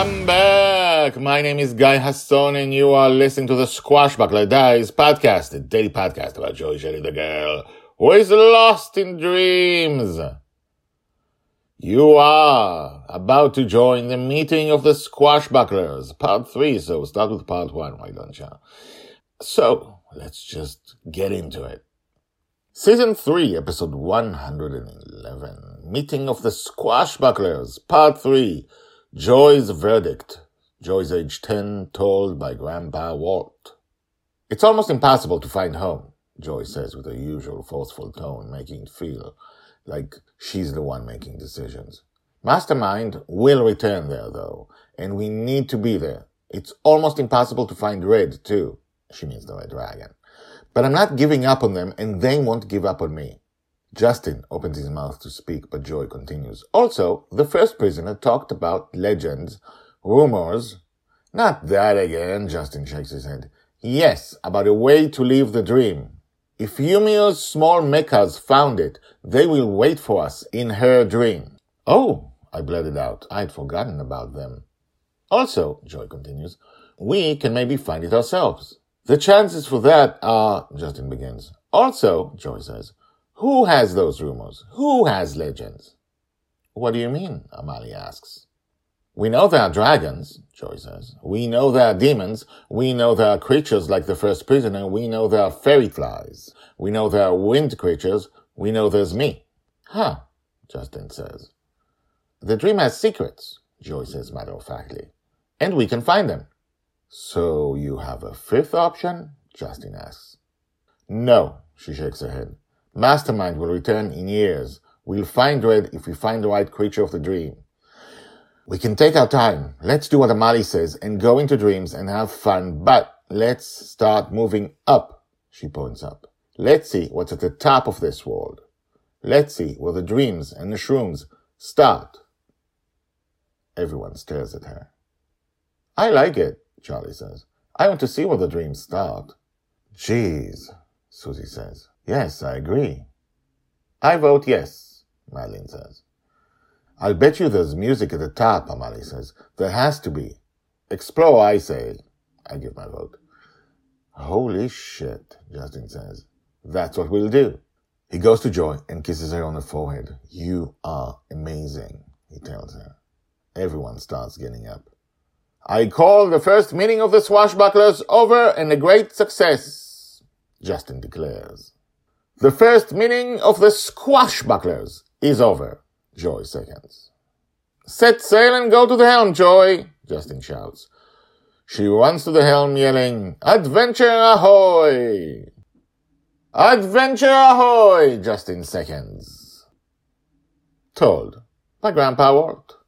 Welcome back. My name is Guy Hasson, and you are listening to the Squashbuckler Diaries podcast, the daily podcast about Joy Shelley, the girl who is lost in dreams. You are about to join the meeting of the Squashbucklers, part three. So start with part one, why don't you? So let's just get into it. Season 3, episode 111. Meeting of the Squashbucklers, part 3. Joy's verdict. Joy's age 10, told by Grandpa Walt. It's almost impossible to find home, Joy says with her usual forceful tone, making it feel like she's the one making decisions. Mastermind will return there, though, and we need to be there. It's almost impossible to find Red, too. She means the Red Dragon. But I'm not giving up on them, and they won't give up on me. Justin opens his mouth to speak, but Joy continues. Also, the first prisoner talked about legends, rumors. Not that again, Justin shakes his head. Yes, about a way to live the dream. If Yumio's small mechas found it, they will wait for us in her dream. Oh, I blurted out. I'd forgotten about them. Also, Joy continues, we can maybe find it ourselves. The chances for that are, Justin begins. Also, Joy says, who has those rumors? Who has legends? What do you mean? Amali asks. We know there are dragons, Joy says. We know there are demons. We know there are creatures like the first prisoner. We know there are fairy flies. We know there are wind creatures. We know there's me. Huh, Justin says. The dream has secrets, Joy says matter of factly. And we can find them. So you have a fifth option? Justin asks. No, she shakes her head. Mastermind will return in years. We'll find Red if we find the right creature of the dream. We can take our time. Let's do what Amali says and go into dreams and have fun, but let's start moving up, she points up. Let's see what's at the top of this world. Let's see where the dreams and the shrooms start. Everyone stares at her. I like it, Charlie says. I want to see where the dreams start. Jeez, Susie says. Yes, I agree. I vote yes, Madeline says. I'll bet you there's music at the top, Amali says. There has to be. Explore, I say. I give my vote. Holy shit, Justin says. That's what we'll do. He goes to Joy and kisses her on the forehead. You are amazing, he tells her. Everyone starts getting up. I call the first meeting of the squashbucklers over and a great success, Justin declares. The first meeting of the squashbucklers is over, Joy seconds. Set sail and go to the helm, Joy, Justin shouts. She runs to the helm yelling, Adventure ahoy! Adventure ahoy! Justin seconds. Told by Grandpa Walt.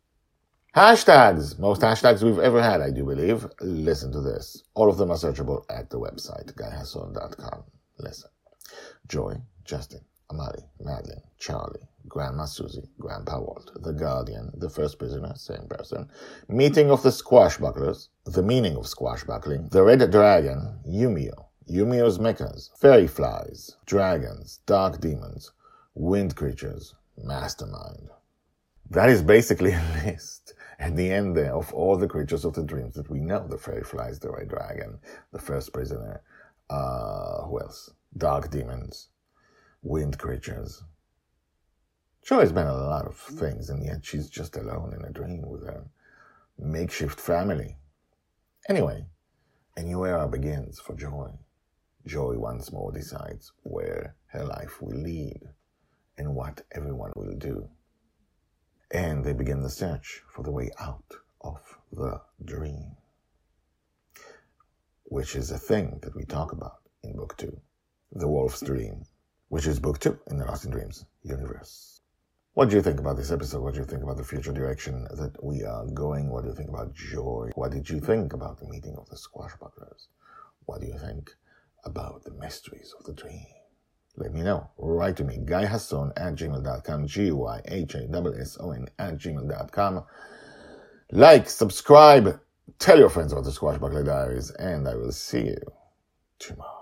Hashtags. Most hashtags we've ever had, I do believe. Listen to this. All of them are searchable at the website, guyhasson.com. Listen. Joy, Justin, Amari, Madeline, Charlie, Grandma Susie, Grandpa Walt, The Guardian, The First Prisoner, same person, Meeting of the Squashbucklers, The Meaning of Squashbuckling, The Red Dragon, Yumio, Yumio's Mechas, Fairy Flies, Dragons, Dark Demons, Wind Creatures, Mastermind. That is basically a list at the end there of all the creatures of the dreams that we know. The Fairy Flies, the Red Dragon, the First Prisoner, uh, who else? Dark Demons, Wind Creatures. Joy's been a lot of things, and yet she's just alone in a dream with her makeshift family. Anyway, a new era begins for Joy. Joy once more decides where her life will lead and what everyone will do. And they begin the search for the way out of the dream, which is a thing that we talk about in book two, The Wolf's Dream, which is book two in the Lost in Dreams universe. What do you think about this episode? What do you think about the future direction that we are going? What do you think about joy? What did you think about the meeting of the squashbucklers? What do you think about the mysteries of the dream? Let me know. Write to me, guyhasson at gmail.com, G-Y-H-A-S-S-O-N at gmail.com. Like, subscribe, tell your friends about the Squash Squashbuckler Diaries, and I will see you tomorrow.